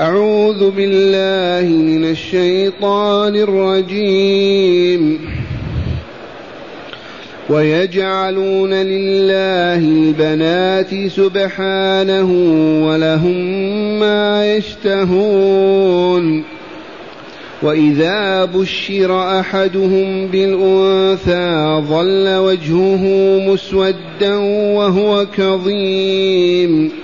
أعوذ بالله من الشيطان الرجيم. ويجعلون لله البنات سبحانه ولهم ما يشتهون. وإذا بشر أحدهم بالأنثى ظل وجهه مسودا وهو كظيم.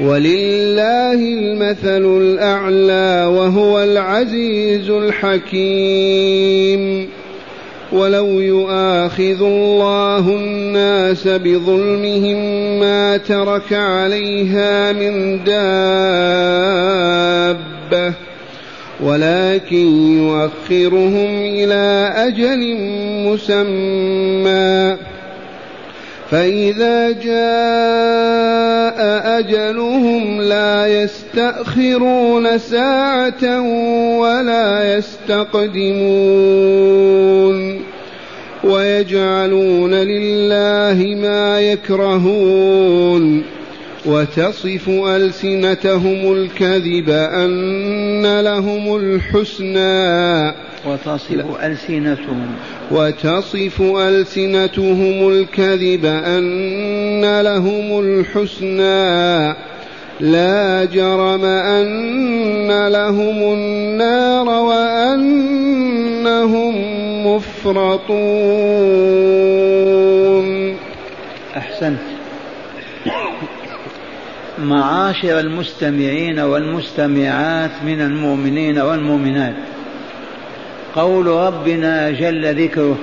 ولله المثل الأعلى وهو العزيز الحكيم. ولو يؤاخذ الله الناس بظلمهم ما ترك عليها من دابة ولكن يؤخرهم إلى أجل مسمى. فإذا جاء أجلهم لا يستأخرون ساعة ولا يستقدمون ويجعلون لله ما يكرهون وتصف ألسنتهم الكذب أن لهم الحسنى وتصف ألسنتهم. وتصف ألسنتهم الكذب أن لهم الحسنى. لا جرم أن لهم النار وأنهم مفرطون. أحسنت. معاشر المستمعين والمستمعات من المؤمنين والمؤمنات. قول ربنا جل ذكره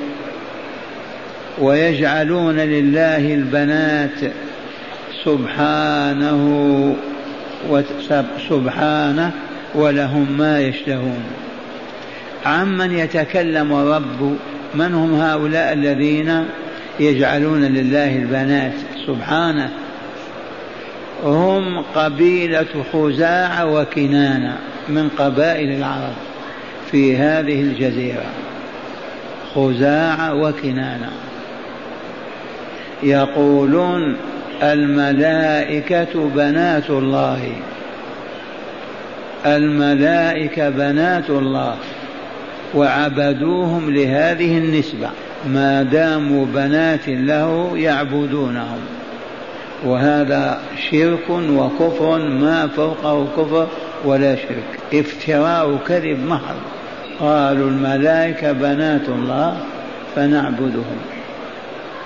ويجعلون لله البنات سبحانه سبحانه ولهم ما يشتهون. عمن يتكلم الرب من هم هؤلاء الذين يجعلون لله البنات سبحانه؟ هم قبيلة خزاعة وكنانة من قبائل العرب. في هذه الجزيرة خزاعة وكنانة. يقولون الملائكة بنات الله. الملائكة بنات الله. وعبدوهم لهذه النسبة. ما داموا بنات له يعبدونهم. وهذا شرك وكفر. ما فوقه كفر ولا شرك. افتراء وكذب محض. قالوا الملائكة بنات الله فنعبدهم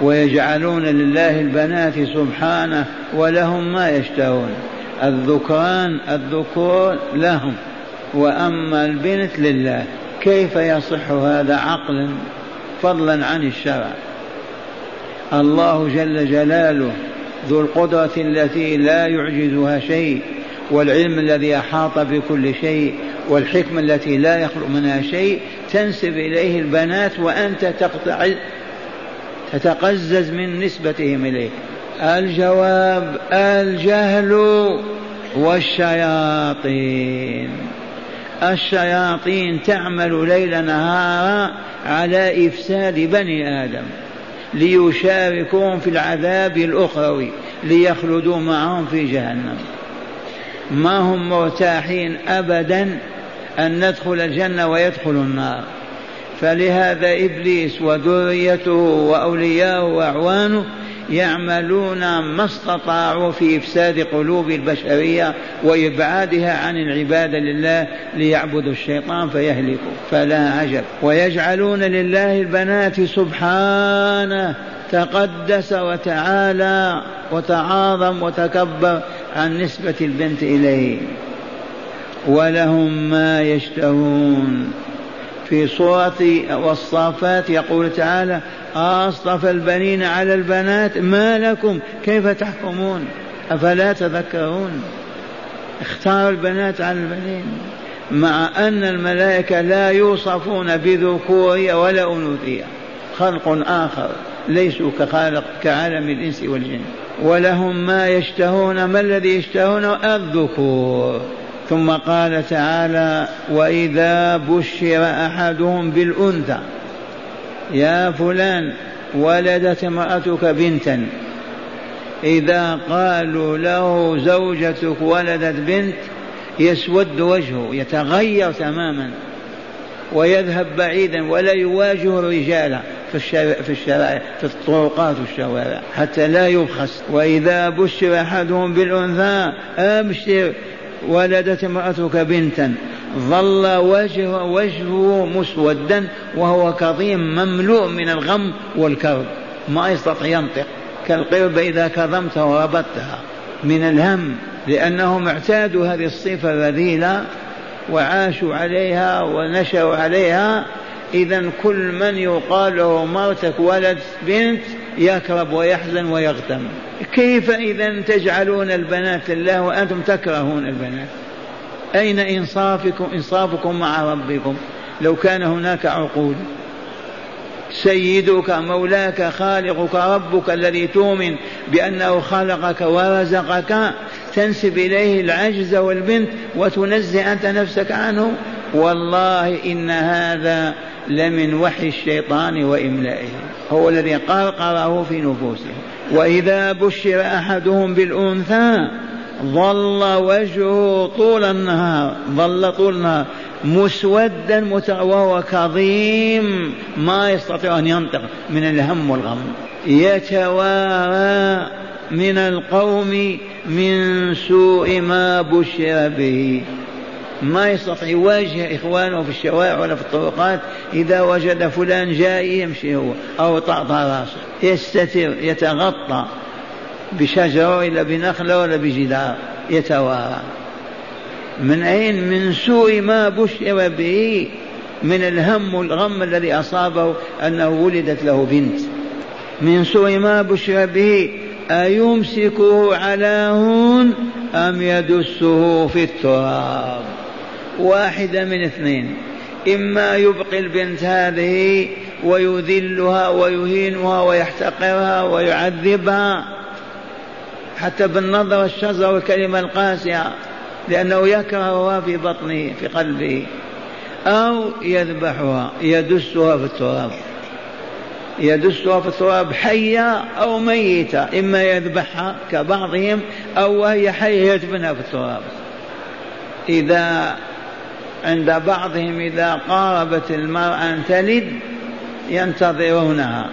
ويجعلون لله البنات سبحانه ولهم ما يشتهون الذكران الذكور لهم وأما البنت لله كيف يصح هذا عقلا فضلا عن الشرع الله جل جلاله ذو القدرة التي لا يعجزها شيء والعلم الذي أحاط بكل شيء والحكمة التي لا يخلق منها شيء تنسب إليه البنات وأنت تقطع تتقزز من نسبتهم إليه الجواب الجهل والشياطين. الشياطين تعمل ليل نهارا على إفساد بني آدم. ليشاركوهم في العذاب الأخروي ليخلدوا معهم في جهنم. ما هم مرتاحين أبدا أن ندخل الجنة ويدخلوا النار. فلهذا إبليس وذريته وأولياءه وأعوانه يعملون ما استطاعوا في إفساد قلوب البشرية وإبعادها عن العبادة لله ليعبدوا الشيطان فيهلكوا. فلا عجب. ويجعلون لله البنات سبحانه. تقدس وتعالى وتعاظم وتكبر عن نسبة البنت إليه. ولهم ما يشتهون. في سورة والصافات يقول تعالى أصطفى البنين على البنات ما لكم كيف تحكمون؟ أفلا تذكرون؟ اختار البنات على البنين. مع أن الملائكة لا يوصفون بذكورية ولا أنوثية. خلق آخر ليسوا كخالق كعالم الإنس والجن. ولهم ما يشتهون ما الذي يشتهون الذكور. ثم قال تعالى وإذا بشر أحدهم بالأنثى يا فلان ولدت امرأتك بنتا إذا قالوا له زوجتك ولدت بنت يسود وجهه يتغير تماما ويذهب بعيدا ولا يواجه الرجال في في الشارع في الطرقات والشوارع حتى لا يبخس. وإذا بشر أحدهم بالأنثى أبشر ولدت امرأتك بنتا ظل وجهه, وجهه مسودا وهو كظيم مملوء من الغم والكرب. ما يستطيع ينطق. كالقربة إذا كظمتها وربطتها من الهم لأنهم اعتادوا هذه الصفة الرذيلة وعاشوا عليها ونشأوا عليها إذا كل من يقال له مرتك ولد بنت يكرب ويحزن ويغتم. كيف إذا تجعلون البنات لله وأنتم تكرهون البنات؟ أين إنصافكم إنصافكم مع ربكم؟ لو كان هناك عقول. سيدك مولاك خالقك ربك الذي تؤمن بأنه خلقك ورزقك تنسب إليه العجز والبنت وتنزه أنت نفسك عنه. والله إن هذا لمن وحي الشيطان وإملائه. هو الذي قرقره في نفوسهم وإذا بشر أحدهم بالأنثى ظل وجهه طول النهار ظل طول النهار مسودا وهو كظيم ما يستطيع أن ينطق من الهم والغم. يتوارى من القوم من سوء ما بشر به. ما يستطيع يواجه إخوانه في الشوارع ولا في الطرقات إذا وجد فلان جاي يمشي هو أو طعطع راسه. يستتر يتغطى بشجرة ولا بنخلة ولا بجدار يتوارى. من أين؟ من سوء ما بشر به من الهم والغم الذي أصابه أنه ولدت له بنت. من سوء ما بشر به أيمسكه على هون أم يدسه في التراب؟ واحدة من اثنين. إما يبقي البنت هذه ويذلها ويهينها ويحتقرها ويعذبها حتى بالنظر الشزر والكلمة القاسية لأنه يكرهها في بطنه في قلبه أو يذبحها يدسها في التراب. يدسها في التراب حية أو ميتة إما يذبحها كبعضهم أو وهي حية يدفنها في التراب. إذا عند بعضهم إذا قاربت المرأة أن تلد ينتظرونها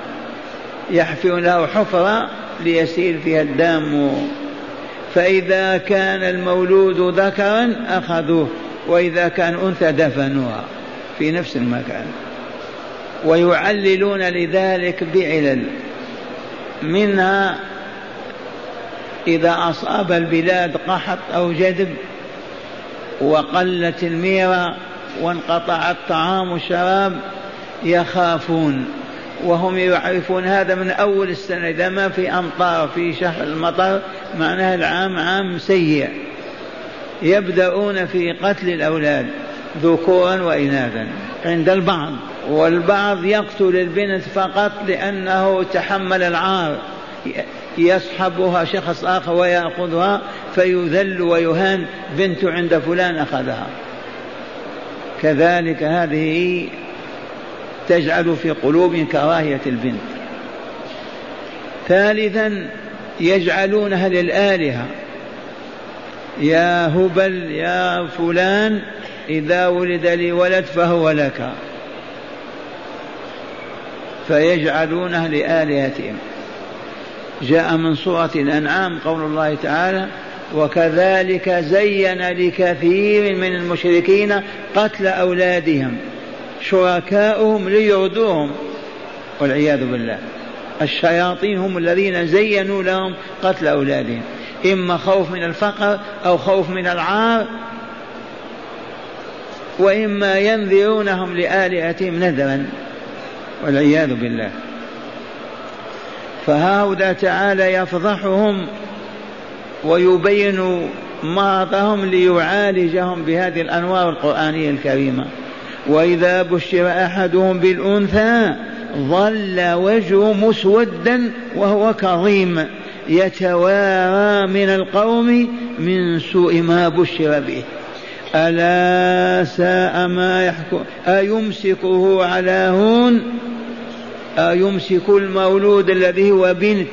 يحفرون له حفرة ليسيل فيها الدم. فإذا كان المولود ذكرا أخذوه وإذا كان أنثى دفنوها في نفس المكان. ويعللون لذلك بعلل منها إذا أصاب البلاد قحط أو جدب وقلت الميرة وانقطع الطعام والشراب يخافون وهم يعرفون هذا من أول السنة. إذا ما في أمطار في شهر المطر معناها العام عام سيء. يبدأون في قتل الأولاد ذكورا وإناثا عند البعض والبعض يقتل البنت فقط لأنه تحمل العار. يصحبها شخص آخر ويأخذها فيذل ويهان بنت عند فلان أخذها. كذلك هذه تجعل في قلوبهم كراهية البنت. ثالثا يجعلونها للآلهة. يا هبل يا فلان إذا ولد لي ولد فهو لك. فيجعلونها لآلهتهم. جاء من سورة الأنعام قول الله تعالى وكذلك زين لكثير من المشركين قتل أولادهم شركاؤهم ليردوهم. والعياذ بالله الشياطين هم الذين زينوا لهم قتل أولادهم إما خوف من الفقر أو خوف من العار وإما ينذرونهم لآلهتهم نذرا والعياذ بالله. فهؤلاء تعالى يفضحهم ويبين مرضهم ليعالجهم بهذه الأنوار القرآنية الكريمة. وإذا بشر أحدهم بالأنثى ظل وجهه مسودا وهو كظيم يتوارى من القوم من سوء ما بشر به. ألا ساء ما يحكم أيمسكه على هون؟ أيمسك المولود الذي هو بنت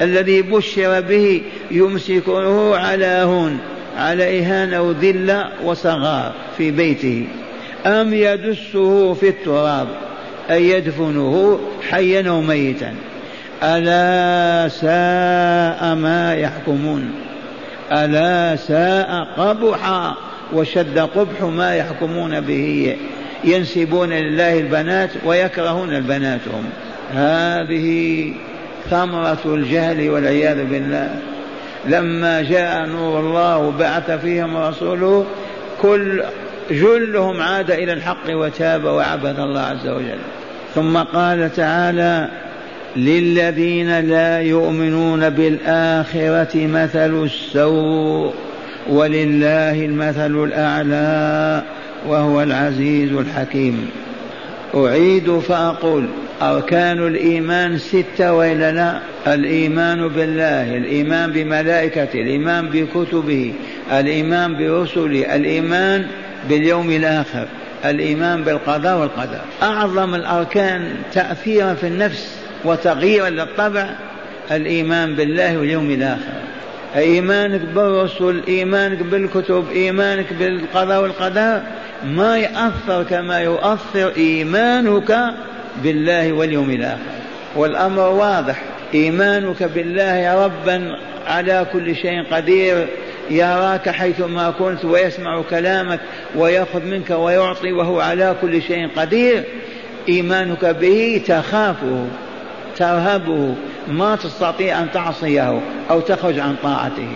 الذي بشر به يمسكه على هون على إهانة وذلة وصغار في بيته. أم يدسه في التراب أي يدفنه حيا وميتا ألا ساء ما يحكمون. ألا ساء قبح وشد قبح ما يحكمون به. ينسبون لله البنات ويكرهون البنات هم هذه ثمرة الجهل والعياذ بالله. لما جاء نور الله وبعث فيهم رسوله كل جلهم عاد إلى الحق وتاب وعبد الله عز وجل. ثم قال تعالى للذين لا يؤمنون بالآخرة مثل السوء ولله المثل الأعلى. وهو العزيز الحكيم. أعيد فأقول أركان الإيمان ستة وإلا لا؟ الإيمان بالله الإيمان بملائكته الإيمان بكتبه الإيمان برسله الإيمان باليوم الآخر الإيمان بالقضاء والقدر. أعظم الأركان تأثيرا في النفس وتغييرا للطبع الإيمان بالله واليوم الآخر. إيمانك بالرسل إيمانك بالكتب إيمانك بالقضاء والقدر. ما يأثر كما يؤثر إيمانك بالله واليوم الآخر. والأمر واضح. إيمانك بالله ربا على كل شيء قدير. يراك حيثما كنت ويسمع كلامك ويأخذ منك ويعطي وهو على كل شيء قدير. إيمانك به تخافه ترهبه. ما تستطيع أن تعصيه أو تخرج عن طاعته.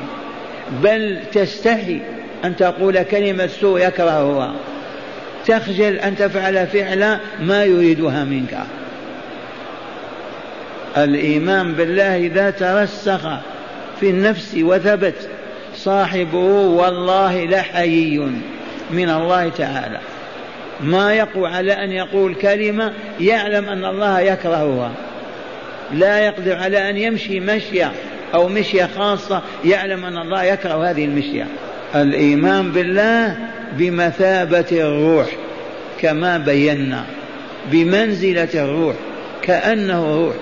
بل تستحي أن تقول كلمة سوء يكرهها. تخجل أن تفعل فعلا ما يريدها منك. الإيمان بالله إذا ترسخ في النفس وثبت صاحبه والله لحيي من الله تعالى. ما يقوى على أن يقول كلمة يعلم أن الله يكرهها. لا يقدر على أن يمشي مشية أو مشية خاصة يعلم أن الله يكره هذه المشية. الإيمان بالله بمثابة الروح كما بينا. بمنزلة الروح كأنه روح.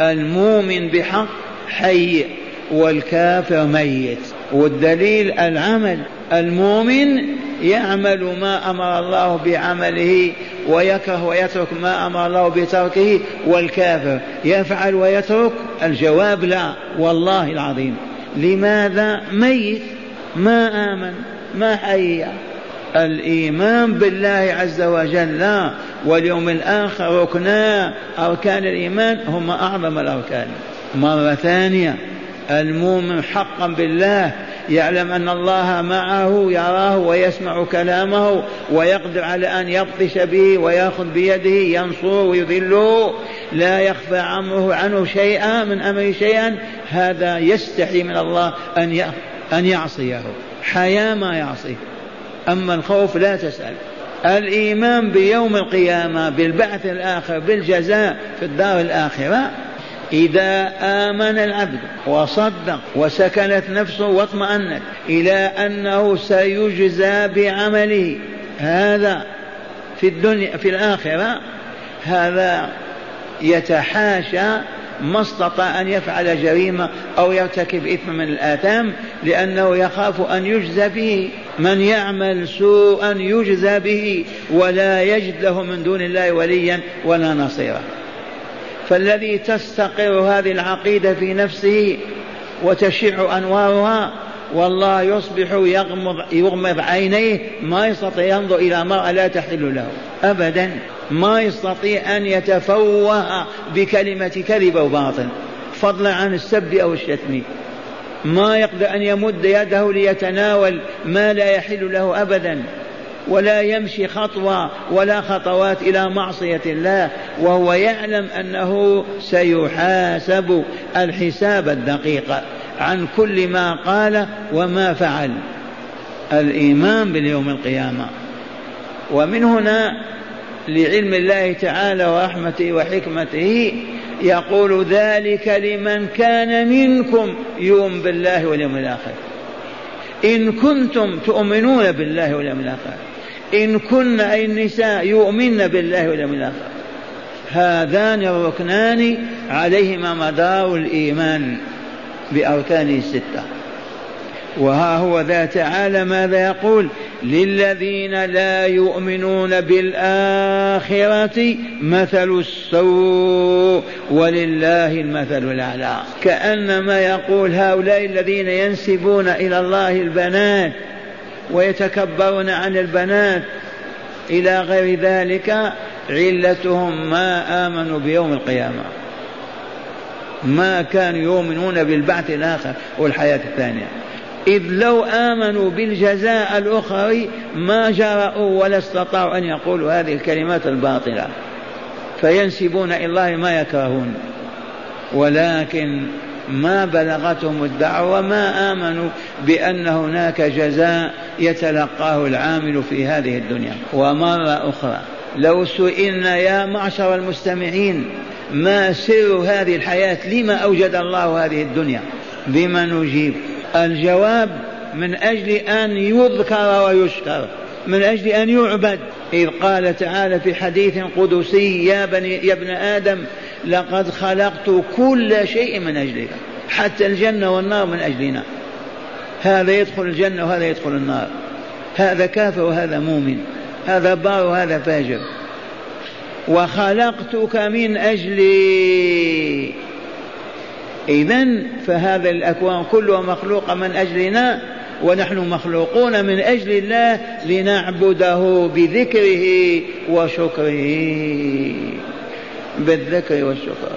المؤمن بحق حي والكافر ميت. والدليل العمل المؤمن يعمل ما أمر الله بعمله ويكره ويترك ما أمر الله بتركه والكافر يفعل ويترك؟ الجواب لا والله العظيم. لماذا ميت؟ ما آمن ما حي الإيمان بالله عز وجل. واليوم الآخر ركنا. أركان الإيمان هم أعظم الأركان. مرة ثانية المؤمن حقا بالله يعلم أن الله معه يراه ويسمع كلامه ويقدر على أن يبطش به ويأخذ بيده ينصره ويذله. لا يخفى امره عنه شيئا من أمره شيئا. هذا يستحي من الله أن أن يعصيه. حيا ما يعصيه. أما الخوف لا تسأل. الإيمان بيوم القيامة بالبعث الآخر بالجزاء في الدار الآخرة إذا آمن العبد وصدق وسكنت نفسه واطمأنت إلى أنه سيجزى بعمله هذا في الدنيا في الآخرة هذا يتحاشى ما استطاع أن يفعل جريمة أو يرتكب إثم من الآثام لأنه يخاف أن يجزى به. من يعمل سوءا يجزى به ولا يجد له من دون الله وليا ولا نصيرا. فالذي تستقر هذه العقيدة في نفسه وتشع أنوارها والله يصبح يغمض, يغمض عينيه ما يستطيع ينظر إلى مرأة لا تحل له. أبدا ما يستطيع أن يتفوه بكلمة كذب أو باطل. فضلا عن السب أو الشتم. ما يقدر أن يمد يده ليتناول ما لا يحل له أبدا ولا يمشي خطوة ولا خطوات إلى معصية الله وهو يعلم أنه سيحاسب الحساب الدقيق عن كل ما قال وما فعل. الإيمان باليوم القيامة. ومن هنا لعلم الله تعالى ورحمته وحكمته يقول ذلك لمن كان منكم يؤمن بالله واليوم الآخر. إن كنتم تؤمنون بالله واليوم الآخر. إن كن أي النساء يؤمن بالله واليوم الآخر. هذان الركنان عليهما مدار الإيمان بأركانه الستة. وها هو ذا تعالى ماذا يقول؟ للذين لا يؤمنون بالآخرة مثل السوء ولله المثل الأعلى. كأنما يقول هؤلاء الذين ينسبون إلى الله البنات ويتكبرون عن البنات إلى غير ذلك علتهم ما آمنوا بيوم القيامة. ما كانوا يؤمنون بالبعث الآخر والحياة الثانية. إذ لو آمنوا بالجزاء الأخرى ما جرؤوا ولا استطاعوا أن يقولوا هذه الكلمات الباطلة. فينسبون إلى الله ما يكرهون. ولكن ما بلغتهم الدعوة ما آمنوا بأن هناك جزاء يتلقاه العامل في هذه الدنيا. ومرة أخرى لو سئلنا يا معشر المستمعين ما سر هذه الحياة؟ لما أوجد الله هذه الدنيا؟ بما نجيب؟ الجواب من أجل أن يذكر ويشكر من أجل أن يعبد. إذ قال تعالى في حديث قدسي يا بني يا ابن آدم لقد خلقت كل شيء من أجلك حتى الجنة والنار من أجلنا. هذا يدخل الجنة وهذا يدخل النار. هذا كافر وهذا مؤمن هذا بار وهذا فاجر. وخلقتك من أجلي. إذا فهذا الأكوان كلها مخلوقة من أجلنا ونحن مخلوقون من أجل الله لنعبده بذكره وشكره بالذكر والشكر.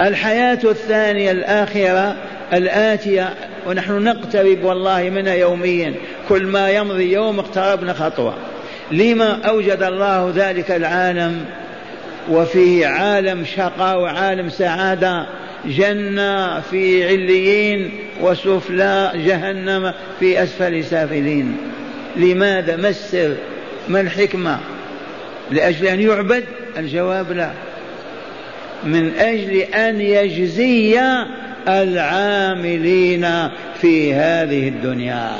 الحياة الثانية الآخرة الآتية ونحن نقترب والله منها يوميا كل ما يمضي يوم اقتربنا خطوة. لما أوجد الله ذلك العالم وفيه عالم شقاء وعالم سعادة جنة في عليين وسفلى جهنم في أسفل سافلين. لماذا ما السر ما الحكمة؟ لأجل أن يعبد؟ الجواب لا. من أجل أن يجزي العاملين في هذه الدنيا.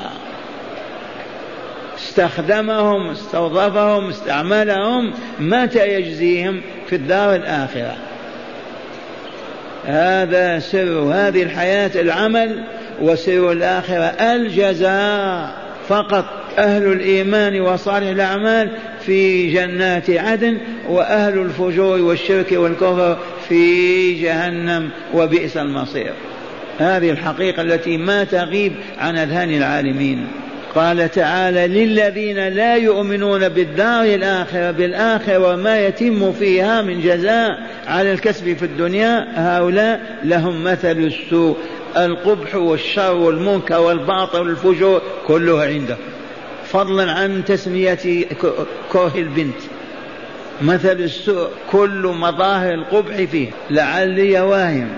استخدمهم استوظفهم استعملهم متى يجزيهم؟ في الدار الآخرة. هذا سر هذه الحياة العمل وسر الآخرة الجزاء. فقط أهل الإيمان وصالح الأعمال في جنات عدن وأهل الفجور والشرك والكفر في جهنم وبئس المصير. هذه الحقيقة التي ما تغيب عن أذهان العالمين. قال تعالى للذين لا يؤمنون بالدار الآخرة بالآخرة وما يتم فيها من جزاء على الكسب في الدنيا هؤلاء لهم مثل السوء القبح والشر والمنكر والباطل والفجور كلها عنده فضلا عن تسمية كره البنت. مثل السوء كل مظاهر القبح فيه. لعلي واهم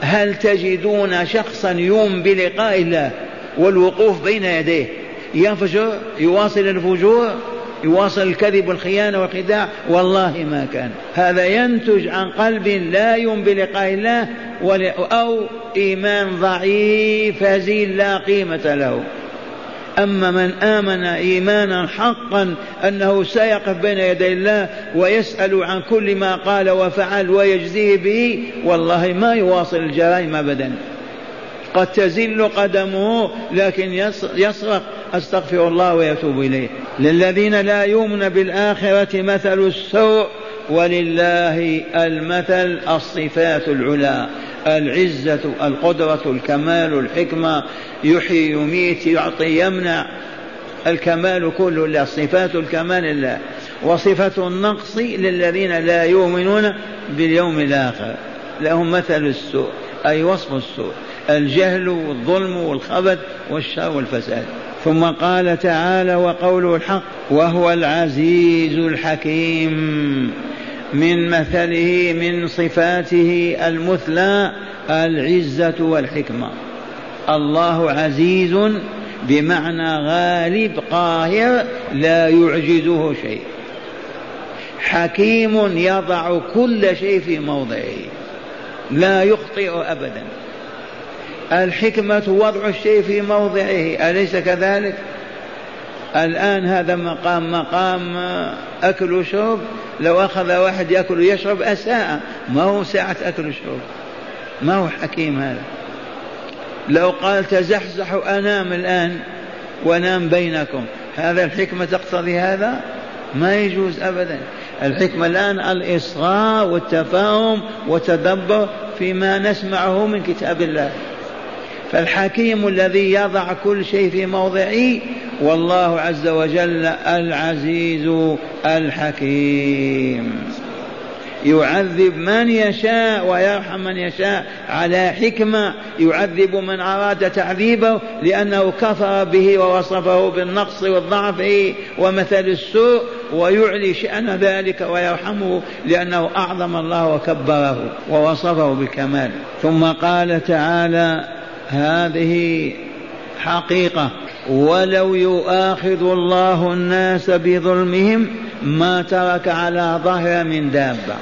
هل تجدون شخصا يوم بلقاء الله والوقوف بين يديه؟ يفجر يواصل الفجور يواصل الكذب والخيانة والخداع. والله ما كان. هذا ينتج عن قلب لا يؤمن بلقاء الله أو إيمان ضعيف هزيل لا قيمة له. أما من آمن إيمانا حقا أنه سيقف بين يدي الله ويسأل عن كل ما قال وفعل ويجزيه به والله ما يواصل الجرائم أبدا. قد تزل قدمه لكن يصرخ. أستغفر الله ويتوب إليه. للذين لا يؤمن بالآخرة مثل السوء ولله المثل الصفات العلى العزة القدرة الكمال الحكمة يحيي يميت يعطي يمنع. الكمال كله لله صفات الكمال لله. وصفة النقص للذين لا يؤمنون باليوم الآخر. لهم مثل السوء أي وصف السوء الجهل والظلم والخبث والشر والفساد. ثم قال تعالى وقوله الحق وهو العزيز الحكيم من مثله من صفاته المثلى العزة والحكمة. الله عزيز بمعنى غالب قاهر لا يعجزه شيء. حكيم يضع كل شيء في موضعه. لا يخطئ ابدا. الحكمة وضع الشيء في موضعه أليس كذلك؟ الآن هذا مقام مقام أكل وشرب لو أخذ واحد يأكل ويشرب أساء. ما هو ساعة أكل وشرب؟ ما هو حكيم هذا؟ لو قال تزحزحوا أنام الآن وانام بينكم. هذا الحكمة تقتضي هذا؟ ما يجوز ابدا. الحكمة الآن الإصغاء والتفاهم والتدبر فيما نسمعه من كتاب الله. فالحكيم الذي يضع كل شيء في موضعه والله عز وجل العزيز الحكيم. يعذب من يشاء ويرحم من يشاء على حكمة. يعذب من أراد تعذيبه لأنه كفر به ووصفه بالنقص والضعف ومثل السوء ويعلي شأن ذلك ويرحمه لأنه أعظم الله وكبره ووصفه بالكمال ثم قال تعالى هذه حقيقة. ولو يؤاخذ الله الناس بظلمهم ما ترك على ظهر من دابة.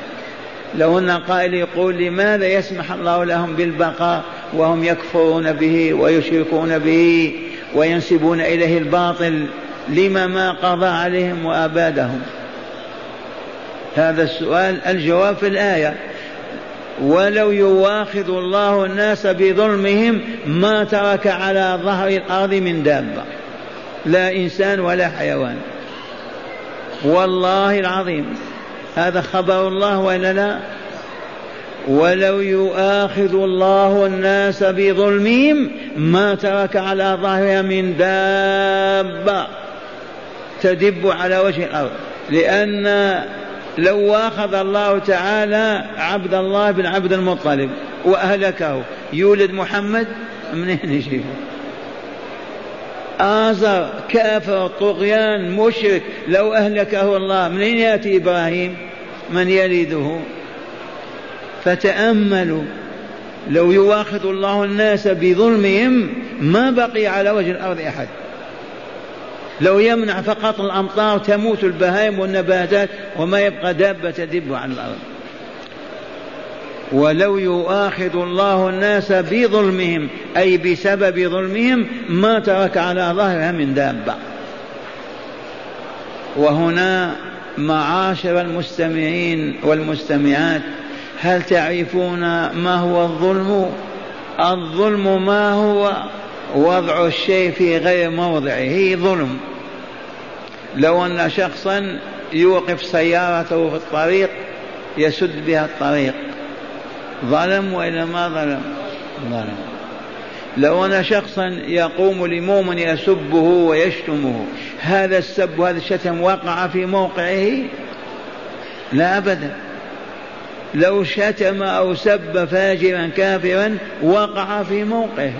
لو أن قائل يقول لماذا يسمح الله لهم بالبقاء وهم يكفرون به ويشركون به وينسبون إليه الباطل لما ما قضى عليهم وأبادهم؟ هذا السؤال الجواب في الآية. ولو يواخذ الله الناس بظلمهم ما ترك على ظهر الأرض من دابة. لا إنسان ولا حيوان. والله العظيم. هذا خبر الله ولا لا؟ ولو يؤاخذ الله الناس بظلمهم ما ترك على ظهرها من دابة تدب على وجه الأرض. لأن لو واخذ الله تعالى عبد الله بن عبد المطلب وأهلكه. يولد محمد منين يجيبه آزر كافر طغيان مشرك. لو أهلكه الله منين يأتي إبراهيم؟ من يلده؟ فتأملوا. لو يواخذ الله الناس بظلمهم ما بقي على وجه الأرض أحد. لو يمنع فقط الأمطار تموت البهائم والنباتات وما يبقى دابة تدب على الأرض. ولو يؤاخذ الله الناس بظلمهم أي بسبب ظلمهم ما ترك على ظهرها من دابة. وهنا معاشر المستمعين والمستمعات هل تعرفون ما هو الظلم؟ الظلم ما هو؟ وضع الشيء في غير موضعه ظلم. لو أن شخصا يوقف سيارته في الطريق يسد بها الطريق. ظلم وإلا ما ظلم؟ ظلم. لو أن شخصا يقوم لمؤمن يسبه ويشتمه هذا السب وهذا الشتم وقع في موقعه؟ لا أبدا. لو شتم أو سب فاجرا كافرا وقع في موقعه.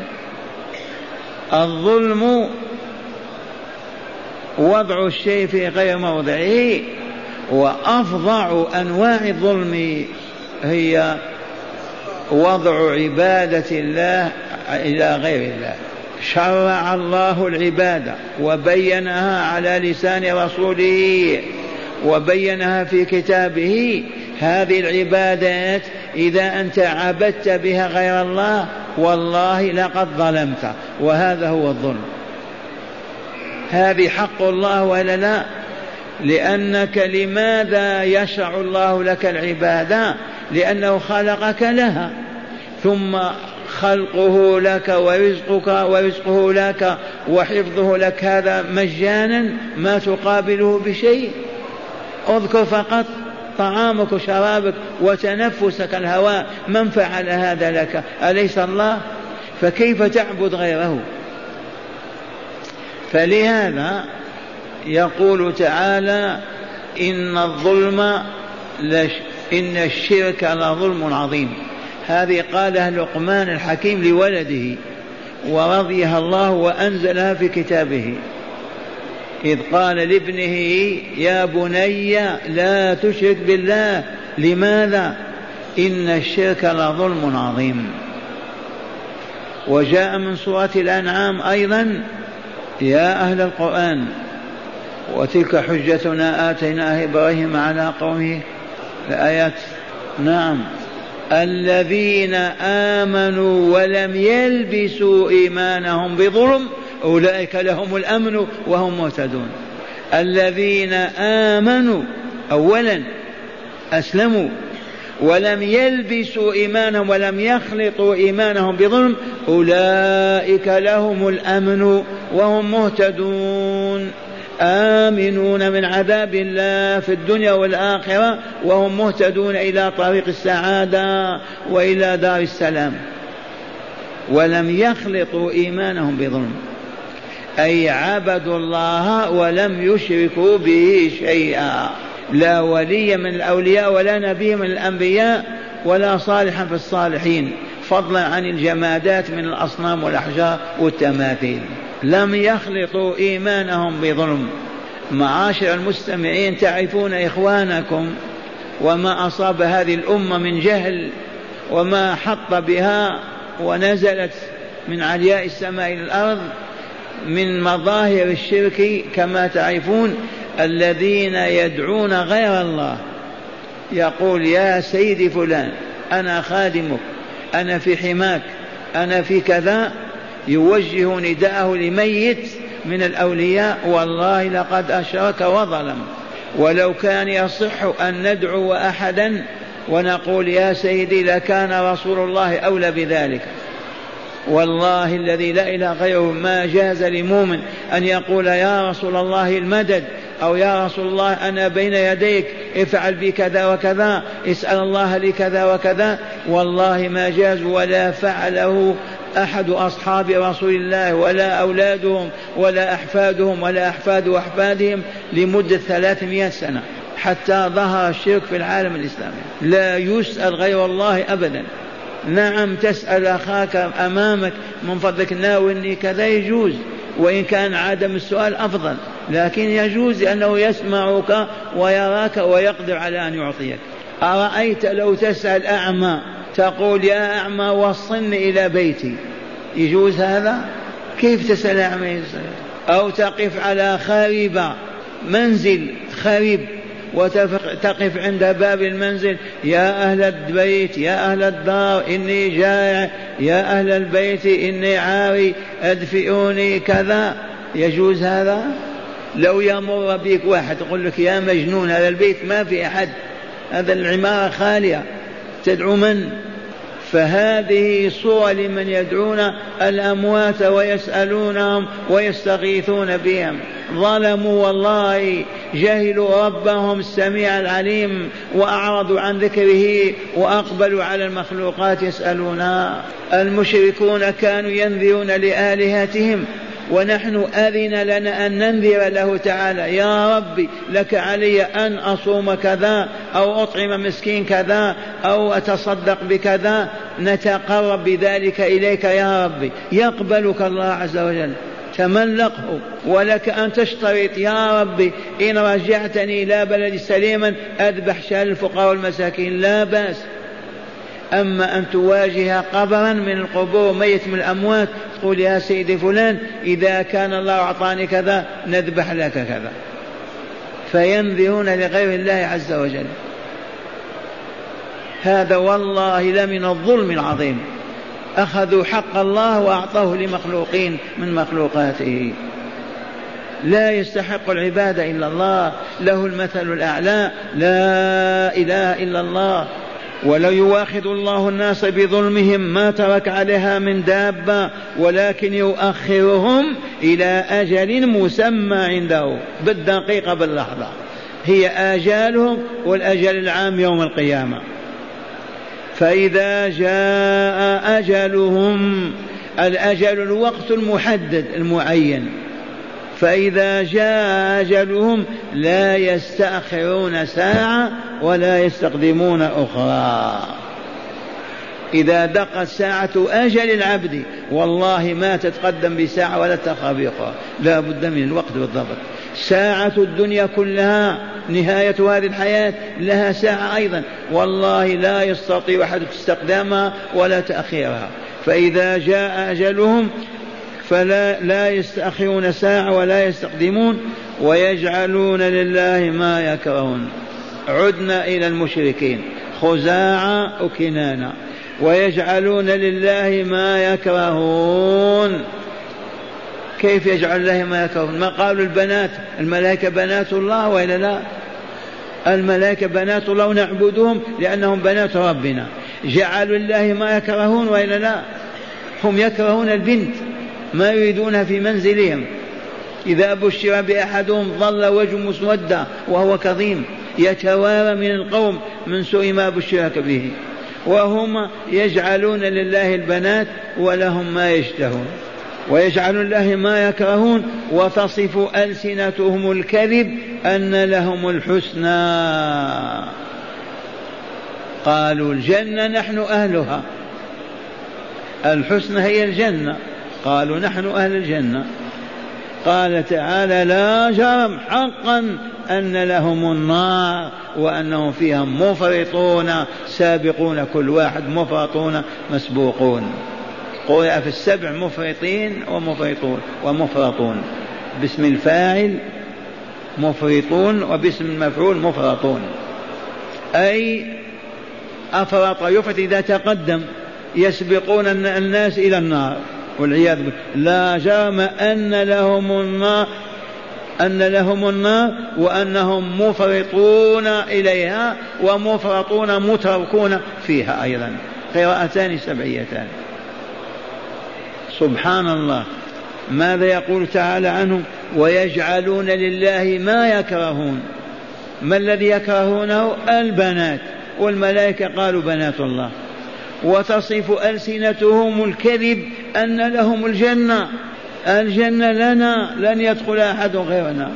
الظلم وضع الشيء في غير موضعه وأفظع أنواع الظلم هي وضع عبادة الله إلى غير الله. شرع الله العبادة وبينها على لسان رسوله وبينها في كتابه. هذه العبادات إذا أنت عبدت بها غير الله والله لقد ظلمت وهذا هو الظلم. هذه حق الله ولا لا؟ لأنك لماذا يشرع الله لك العبادة؟ لأنه خلقك لها. ثم خلقه لك ورزقك ورزقه لك وحفظه لك هذا مجانا ما تقابله بشيء. اذكر فقط طعامك وشرابك وتنفسك الهواء. من فعل هذا لك؟ أليس الله؟ فكيف تعبد غيره؟ فلهذا يقول تعالى إن الظلم لش إن الشرك لظلم عظيم. هذه قالها لقمان الحكيم لولده ورضيها الله وأنزلها في كتابه. إذ قال لابنه يا بني لا تشرك بالله. لماذا؟ إن الشرك لظلم عظيم. وجاء من سورة الأنعام أيضا يا أهل القرآن وتلك حجتنا آتيناها إبراهيم على قومه الآيات. نعم. الذين آمنوا ولم يلبسوا إيمانهم بظلم أولئك لهم الأمن وهم مهتدون. الذين آمنوا أولا أسلموا ولم يلبسوا إيمانهم ولم يخلطوا إيمانهم بظلم أولئك لهم الأمن وهم مهتدون. آمنون من عذاب الله في الدنيا والآخرة وهم مهتدون إلى طريق السعادة وإلى دار السلام. ولم يخلطوا إيمانهم بظلم. أي عبدوا الله ولم يشركوا به شيئا. لا ولي من الأولياء ولا نبي من الأنبياء ولا صالحا في الصالحين فضلا عن الجمادات من الأصنام والأحجار والتماثيل. لم يخلطوا إيمانهم بظلم. معاشر المستمعين تعرفون إخوانكم وما أصاب هذه الأمة من جهل وما حط بها ونزلت من علياء السماء إلى الأرض من مظاهر الشرك كما تعرفون الذين يدعون غير الله يقول يا سيدي فلان أنا خادمك أنا في حماك أنا في كذا يوجه نداءه لميت من الأولياء والله لقد أشرك وظلم. ولو كان يصح أن ندعو أحدا ونقول يا سيدي لكان رسول الله أولى بذلك. والله الذي لا إله غيره ما جاز لمؤمن أن يقول يا رسول الله المدد أو يا رسول الله أنا بين يديك افعل بي كذا وكذا اسأل الله لي كذا وكذا. والله ما جاز ولا فعله أحد أصحاب رسول الله ولا أولادهم ولا أحفادهم ولا أحفاد أحفادهم لمدة ثلاثمائة سنة حتى ظهر الشرك في العالم الإسلامي. لا يسأل غير الله أبدا. نعم تسأل أخاك أمامك من فضلك ناولني كذا يجوز. وإن كان عدم السؤال أفضل لكن يجوز لأنه يسمعك ويراك ويقدر على أن يعطيك. أرأيت لو تسأل أعمى تقول يا أعمى وصلني إلى بيتي. يجوز هذا؟ كيف تسأل أعمى أو تقف على خريبة منزل خريب. وتقف عند باب المنزل. يا أهل البيت يا أهل الدار إني جائع. يا أهل البيت إني عاري. أدفئوني كذا. يجوز هذا؟ لو يمر بك واحد يقول لك يا مجنون هذا البيت ما في أحد. هذا العمارة خالية. تدعو من؟ فهذه صورة لمن يدعون الأموات ويسألونهم ويستغيثون بهم. ظلموا والله جهلوا ربهم السميع العليم وأعرضوا عن ذكره وأقبلوا على المخلوقات يسألونها. المشركون كانوا ينذرون لآلهتهم ونحن أذن لنا أن ننذر له تعالى يا ربي لك علي أن أصوم كذا أو أطعم مسكين كذا أو أتصدق بكذا نتقرب بذلك إليك يا ربي. يقبلك الله عز وجل. تملقه ولك أن تشترط يا ربي إن رجعتني إلى بلدي سليما أذبح شال الفقراء والمساكين. لا بأس. أما أن تواجه قبرا من القبور ميت من الأموات تقول يا سيدي فلان إذا كان الله أعطاني كذا نذبح لك كذا. فينذرون لغير الله عز وجل. هذا والله لمن الظلم العظيم. أخذوا حق الله وأعطوه لمخلوقين من مخلوقاته. لا يستحق العبادة إلا الله. له المثل الأعلى. لا إله إلا الله. ولو يواخذ الله الناس بظلمهم ما ترك عليها من دابة ولكن يؤخرهم إلى أجل مسمى عنده بالدقيقة باللحظة. هي آجالهم والأجل العام يوم القيامة. فإذا جاء أجلهم الأجل الوقت المحدد المعين. فإذا جاء أجلهم لا يستأخرون ساعة ولا يستقدمون أخرى. إذا دقت ساعة أجل العبد والله ما تتقدم بساعة ولا تأخر بأخرى لا بد من الوقت بالضبط. ساعة الدنيا كلها نهاية هذه الحياة لها ساعة أيضا. والله لا يستطيع أحد استخدامها ولا تأخيرها. فإذا جاء أجلهم فلا لا يستأخرون ساعة ولا يستقدمون ويجعلون لله ما يكرهون. عدنا إلى المشركين. خزاعة وكنانة. ويجعلون لله ما يكرهون. كيف يجعل الله ما يكرهون؟ ما قالوا البنات الملائكة بنات الله وإلا لا؟ الملائكة بنات الله ونعبدهم لأنهم بنات ربنا. جعلوا لله ما يكرهون وإلا لا؟ هم يكرهون البنت. ما يريدونها في منزلهم. إذا بشر بأحدهم ظل وجه مسودة وهو كظيم يتوارى من القوم من سوء ما بشرك به. وهم يجعلون لله البنات ولهم ما يشتهون. ويجعلون الله ما يكرهون وتصف ألسنتهم الكذب أن لهم الحسنى. قالوا الجنة نحن أهلها. الحسنى هي الجنة. قالوا نحن أهل الجنة. قال تعالى لا جرم حقا أن لهم النار وأنهم فيها مفرطون سابقون كل واحد مفرطون مسبوقون. قرئ في السبع مفرطين ومفرطون ومفرطون. باسم الفاعل مفرطون وباسم المفعول مفرطون. أي أفرط يفرط إذا تقدم يسبقون الناس إلى النار. والعياذ بالله. لا جرم أن لهم النار أن لهم النار وأنهم مفرطون إليها ومفرطون متركون فيها أيضا. قراءتان سبعيتان. سبحان الله. ماذا يقول تعالى عنهم؟ ويجعلون لله ما يكرهون. ما الذي يكرهونه؟ البنات. والملائكة قالوا بنات الله. وتصف ألسنتهم الكذب أن لهم الجنة. الجنة لنا لن يدخل أحد غيرنا.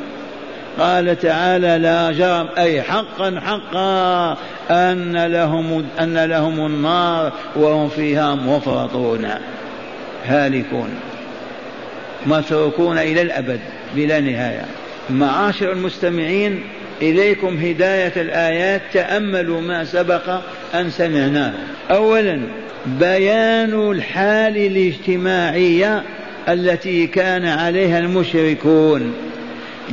قال تعالى لا جرم. أي حقا حقا. أن لهم أن لهم النار وهم فيها مفرطون هالكون. متروكون إلى الأبد بلا نهاية. معاشر المستمعين إليكم هداية الآيات تأملوا ما سبق أن سمعناه أولا بيان الحال الاجتماعية التي كان عليها المشركون.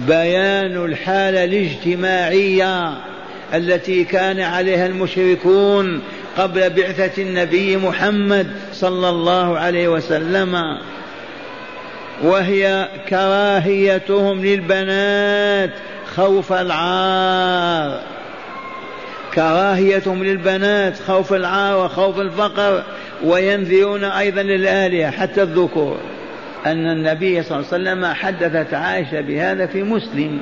بيان الحالة الاجتماعية التي كان عليها المشركون قبل بعثة النبي محمد صلى الله عليه وسلم. وهي كراهيتهم للبنات خوف العار. كراهيتهم للبنات خوف العار وخوف الفقر وينذرون أيضا للآلهة حتى الذكور. أن النبي صلى الله عليه وسلم حدثت عائشة بهذا في مسلم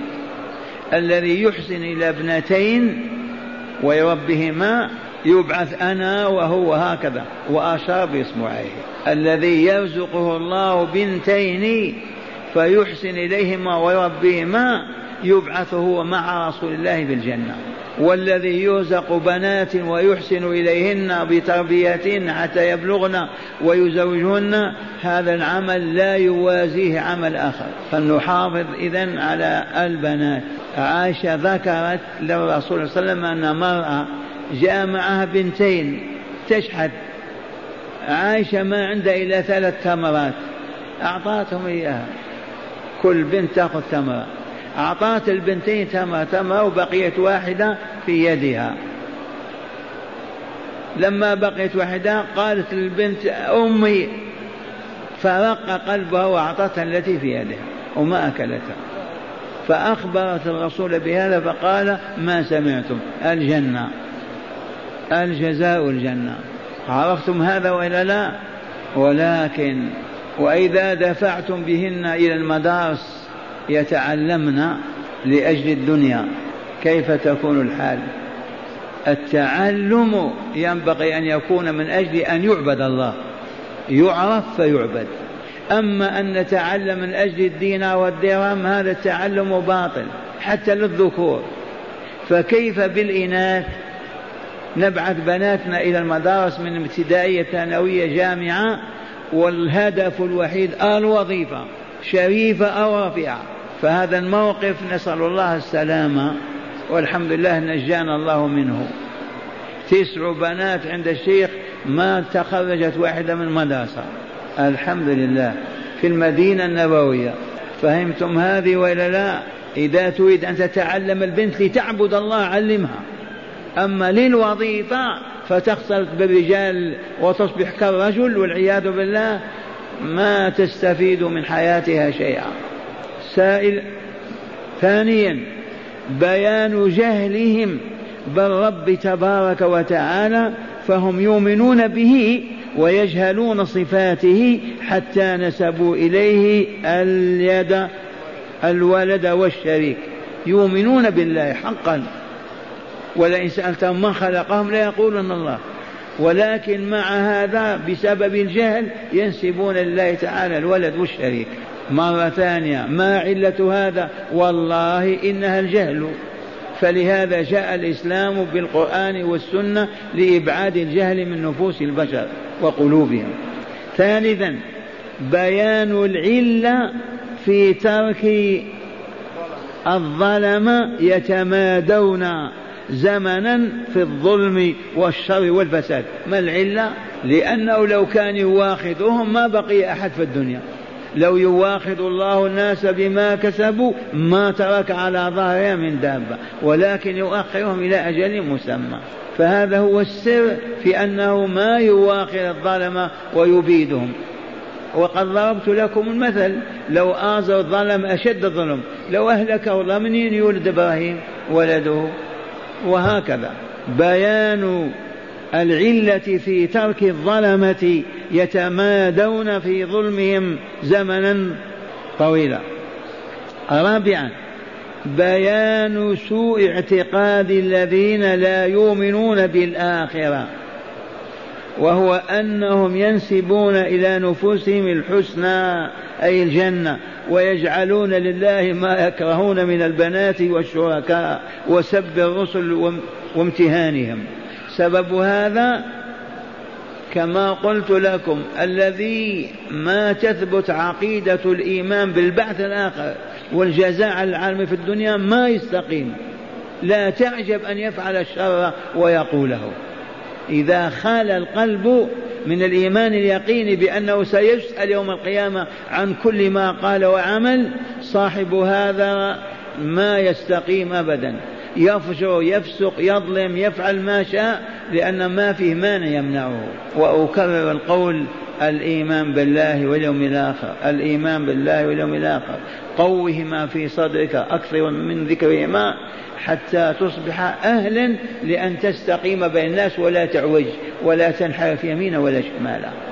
الذي يحسن إلى ابنتين ويربهما يبعث أنا وهو هكذا وأشار بإصبعيه الذي يرزقه الله بنتين فيحسن إليهما ويربيهما يبعث هو مع رسول الله في الجنة والذي يرزق بنات ويحسن إليهن بتربيتهن حتى يبلغن ويزوجهن هذا العمل لا يوازيه عمل آخر. فلنحافظ إذا على البنات. عائشة ذكرت للرسول صلى الله عليه وسلم أن مرأة جاء معها بنتين تشحت عائشة ما عندها إلا ثلاث تمرات. أعطتهم إياها. كل بنت تأخذ تمرة. أعطت البنتين تمرة تمرة وبقيت واحدة في يدها. لما بقيت واحدة قالت للبنت أمي فرق قلبها وأعطتها التي في يدها وما أكلتها. فأخبرت الرسول بهذا فقال ما سمعتم؟ الجنة الجزاء الجنة. عرفتم هذا وإلا لا؟ ولكن وإذا دفعتم بهن إلى المدارس يتعلمن لأجل الدنيا كيف تكون الحال؟ التعلم ينبغي أن يكون من أجل أن يعبد الله يعرف فيعبد. أما أن نتعلم من أجل الدينار والدرهم هذا التعلم باطل حتى للذكور. فكيف بالإناث؟ نبعث بناتنا إلى المدارس من ابتدائية ثانوية جامعة والهدف الوحيد الوظيفة شريفة أو رفيعة فهذا الموقف نسأل الله السلامة والحمد لله نجانا الله منه. تسع بنات عند الشيخ ما تخرجت واحدة من مدرسة الحمد لله. في المدينة النبوية. فهمتم هذه وإلا لا؟ إذا تريد أن تتعلم البنت لتعبد الله علمها. أما للوظيفة فتختلط بالرجال وتصبح كالرجل والعياذ بالله ما تستفيد من حياتها شيئا. سائل ثانيا بيان جهلهم بالرب تبارك وتعالى فهم يؤمنون به ويجهلون صفاته حتى نسبوا إليه اليد الولد والشريك. يؤمنون بالله حقا. ولئن سألتهم من خلقهم ليقولن الله. ولكن مع هذا بسبب الجهل ينسبون لله تعالى الولد والشريك. مرة ثانية ما علة هذا؟ والله إنها الجهل. فلهذا جاء الإسلام بالقرآن والسنة لإبعاد الجهل من نفوس البشر وقلوبهم. ثالثا بيان العلة في ترك الظلم يتمادون زمنا في الظلم والشر والفساد. ما العلة؟ لأنه لو كان يواخذهم ما بقي أحد في الدنيا. لو يواخذ الله الناس بما كسبوا ما ترك على ظهرها من دابة ولكن يؤخرهم إلى أجل مسمى. فهذا هو السر في أنه ما يواخذ الظلم ويبيدهم. وقد ضربت لكم المثل لو آزر الظلم أشد الظلم لو أهلكه الله منين يولد إبراهيم ولده. وهكذا. بيان العلة في ترك الظلمة يتمادون في ظلمهم زمنا طويلا. رابعا بيان سوء اعتقاد الذين لا يؤمنون بالآخرة وهو أنهم ينسبون إلى نفوسهم الحسنى أي الجنة ويجعلون لله ما يكرهون من البنات والشركاء وسب الرسل وامتهانهم. سبب هذا؟ كما قلت لكم الذي ما تثبت عقيدة الإيمان بالبعث الآخر والجزاء على العالم في الدنيا ما يستقيم. لا تعجب أن يفعل الشر ويقوله. إذا خال القلب من الإيمان اليقين بأنه سيسأل يوم القيامة عن كل ما قال وعمل صاحب هذا ما يستقيم أبدا. يفجر يفسق يظلم يفعل ما شاء لأن ما فيه مانع يمنعه. وأكرر القول الإيمان بالله واليوم الآخر الإيمان بالله واليوم الآخر. قوهما في صدرك أكثر من ذكرهما حتى تصبح أهلا لأن تستقيم بين الناس ولا تعوج ولا تنحرف يمينا ولا شمالا.